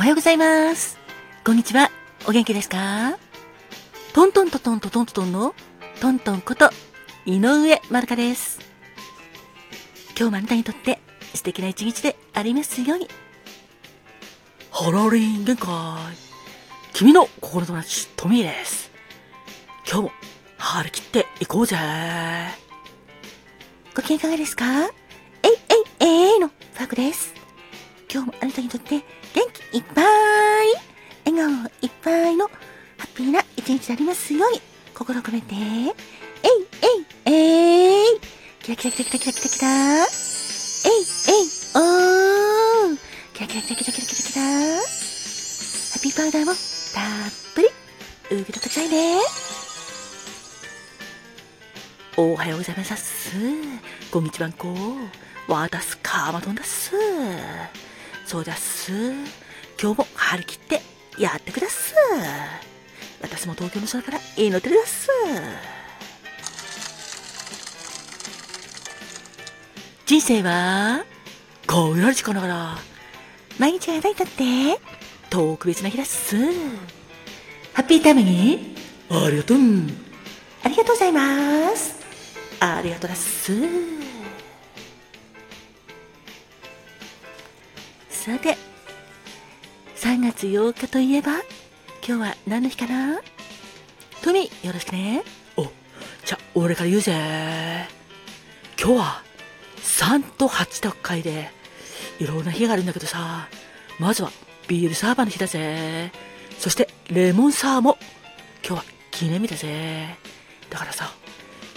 おはようございます。こんにちは。お元気ですか？トントントントントントントンのトントンこと井上まるかです。今日もあなたにとって素敵な一日でありますように。ハローリン限界。君の心友達、トミーです。今日も張り切っていこうぜ。ご機嫌いかがですか？えいえいえいのファークです。今日もあなたにとって元気いっぱい、笑顔いっぱいのハッピーな一日でありますように心を込めて、えいえいえいキラキラキラキラキラキラキラえいえいおーキラキラキラキラキラキラキラハッピーパウダーもたっぷり受け取ってくださいね。おはようございます。こんにちはんこ。わたすかまどんだっす。そうだっす。今日も張り切ってやってくだっす。私も東京の空から祈ってるだっす。人生は、こうやる時間だから、毎日が役に立って、特別な日だっす。ハッピータイムに、ありがとう。ありがとうございます。ありがとうだっす。さて、3月8日といえば、今日は何の日かな？トミ、よろしくね。お、じゃ、俺から言うぜ。今日は、3と8と回で、いろんな日があるんだけどさ、まずは、ビールサーバーの日だぜ。そして、レモンサワーも、今日は記念日だぜ。だからさ、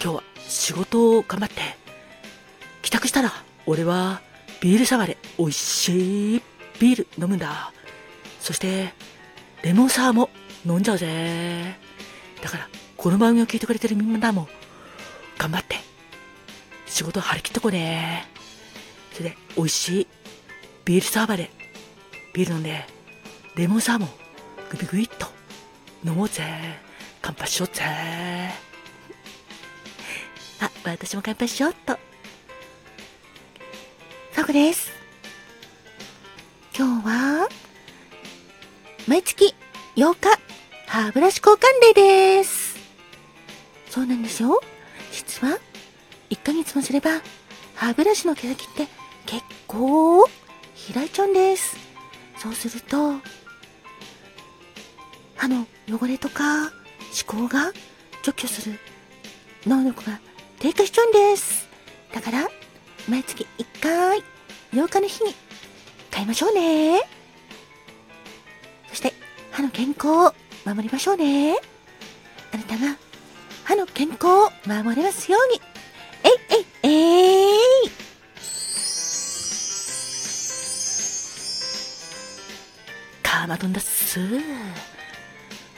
今日は仕事を頑張って、帰宅したら、俺はビールサワーで美味しいビール飲むんだ。そして、レモンサワーも飲んじゃうぜ。だから、この番組を聞いてくれてるみんなも、頑張って、仕事張り切っとこうね。それで、美味しいビールサーバーで、ビール飲んで、レモンサワーもグビグビっと飲もうぜ。乾杯しようぜ。あ、私も乾杯しようっと。ファコです。今日は、毎月8日、歯ブラシ交換デーです。そうなんですよ。実は、1ヶ月もすれば、歯ブラシの毛先って結構開いちゃうんです。そうすると、歯の汚れとか歯垢が除去する能力が低下しちゃうんです。だから、毎月1回、8日の日に買いましょうね。そして、歯の健康を守りましょうね。あなたが歯の健康を守れますように。えいえいえいカーマトンだっす。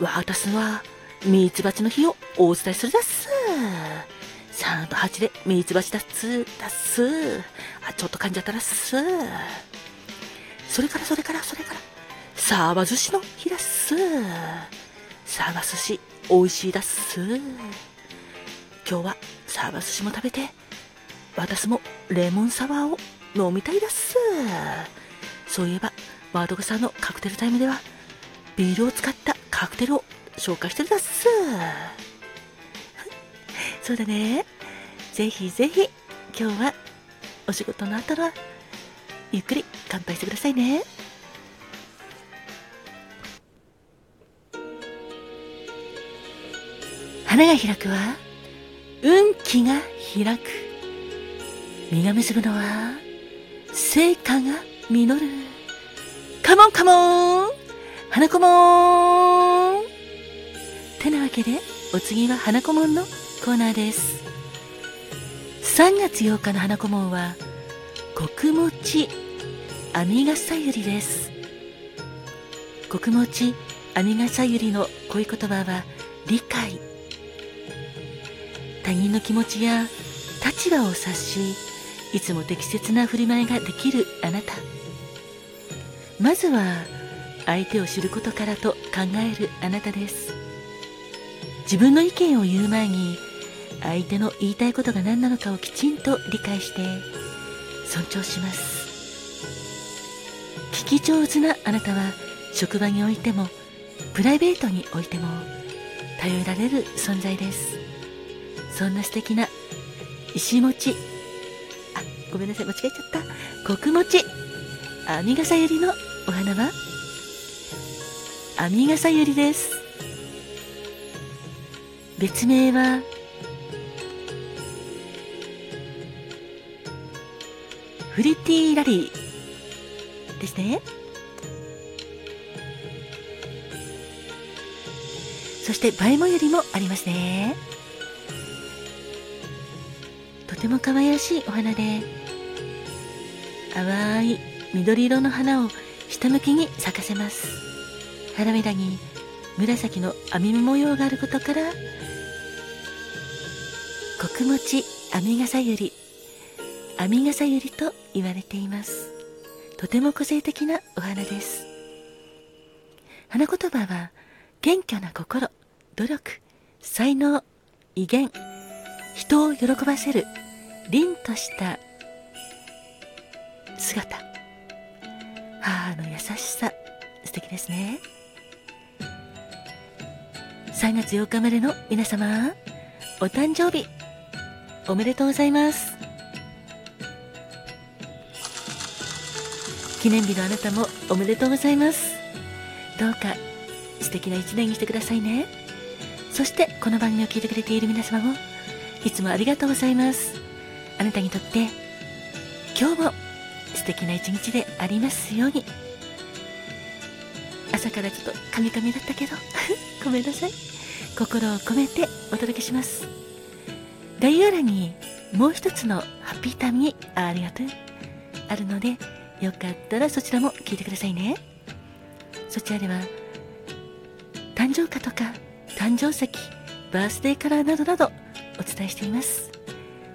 私は、ミツバチの日をお伝えするだっす。3と8でミツバチだっす、だっす。あ、ちょっと噛んじゃったらっす。それからそれからそれから、サーバ寿司の日だっす。サーバ寿司、美味しいだっす。今日はサーバ寿司も食べて、私もレモンサワーを飲みたいだっす。そういえば、マードカさんのカクテルタイムでは、ビールを使ったカクテルを紹介してるだっす。そうだね。ぜひぜひ、今日はお仕事の後は、ゆっくり乾杯してくださいね。花が開くは、運気が開く。実が結ぶのは、成果が実る。カモンカモン花子もんてなわけで、お次は花子もんのコーナーです。3月8日の花子もんは、穀餅編み笠ゆりです。穀餅編み笠ゆりの恋言葉は、理解。他人の気持ちや立場を察し、いつも適切な振る舞いができるあなた。まずは、相手を知ることからと考えるあなたです。自分の意見を言う前に、相手の言いたいことが何なのかをきちんと理解して、尊重します。聞き上手なあなたは、職場においてもプライベートにおいても頼られる存在ですそんな素敵な石餅。あごめんなさい間違えちゃった。穀餅。編み笠よりのお花は？編み笠よりです。別名は？フリティラリー。ですね。そしてバイモよりもありますね。ても可愛らしいお花で淡い緑色の花を下向きに咲かせます。花びらに紫の編み目模様があることから穀餅編み笠ゆり編み笠ゆりと言われています。とても個性的なお花です。花言葉は謙虚な心努力才能威厳人を喜ばせる凛とした姿。母の優しさ。素敵ですね。3月8日までの皆様お誕生日おめでとうございます。記念日のあなたもおめでとうございます。どうか素敵な一年にしてくださいね。そしてこの番組を聞いてくれている皆様もいつもありがとうございます。あなたにとって今日も素敵な一日でありますように。朝からちょっとカミカミだったけど ごめんなさい。心を込めてお届けします。概要欄にもう一つのハッピータイムにありがとう。あるのでよかったらそちらも聞いてくださいね。そちらでは誕生花とか誕生石バースデーカラーなどなどお伝えしています。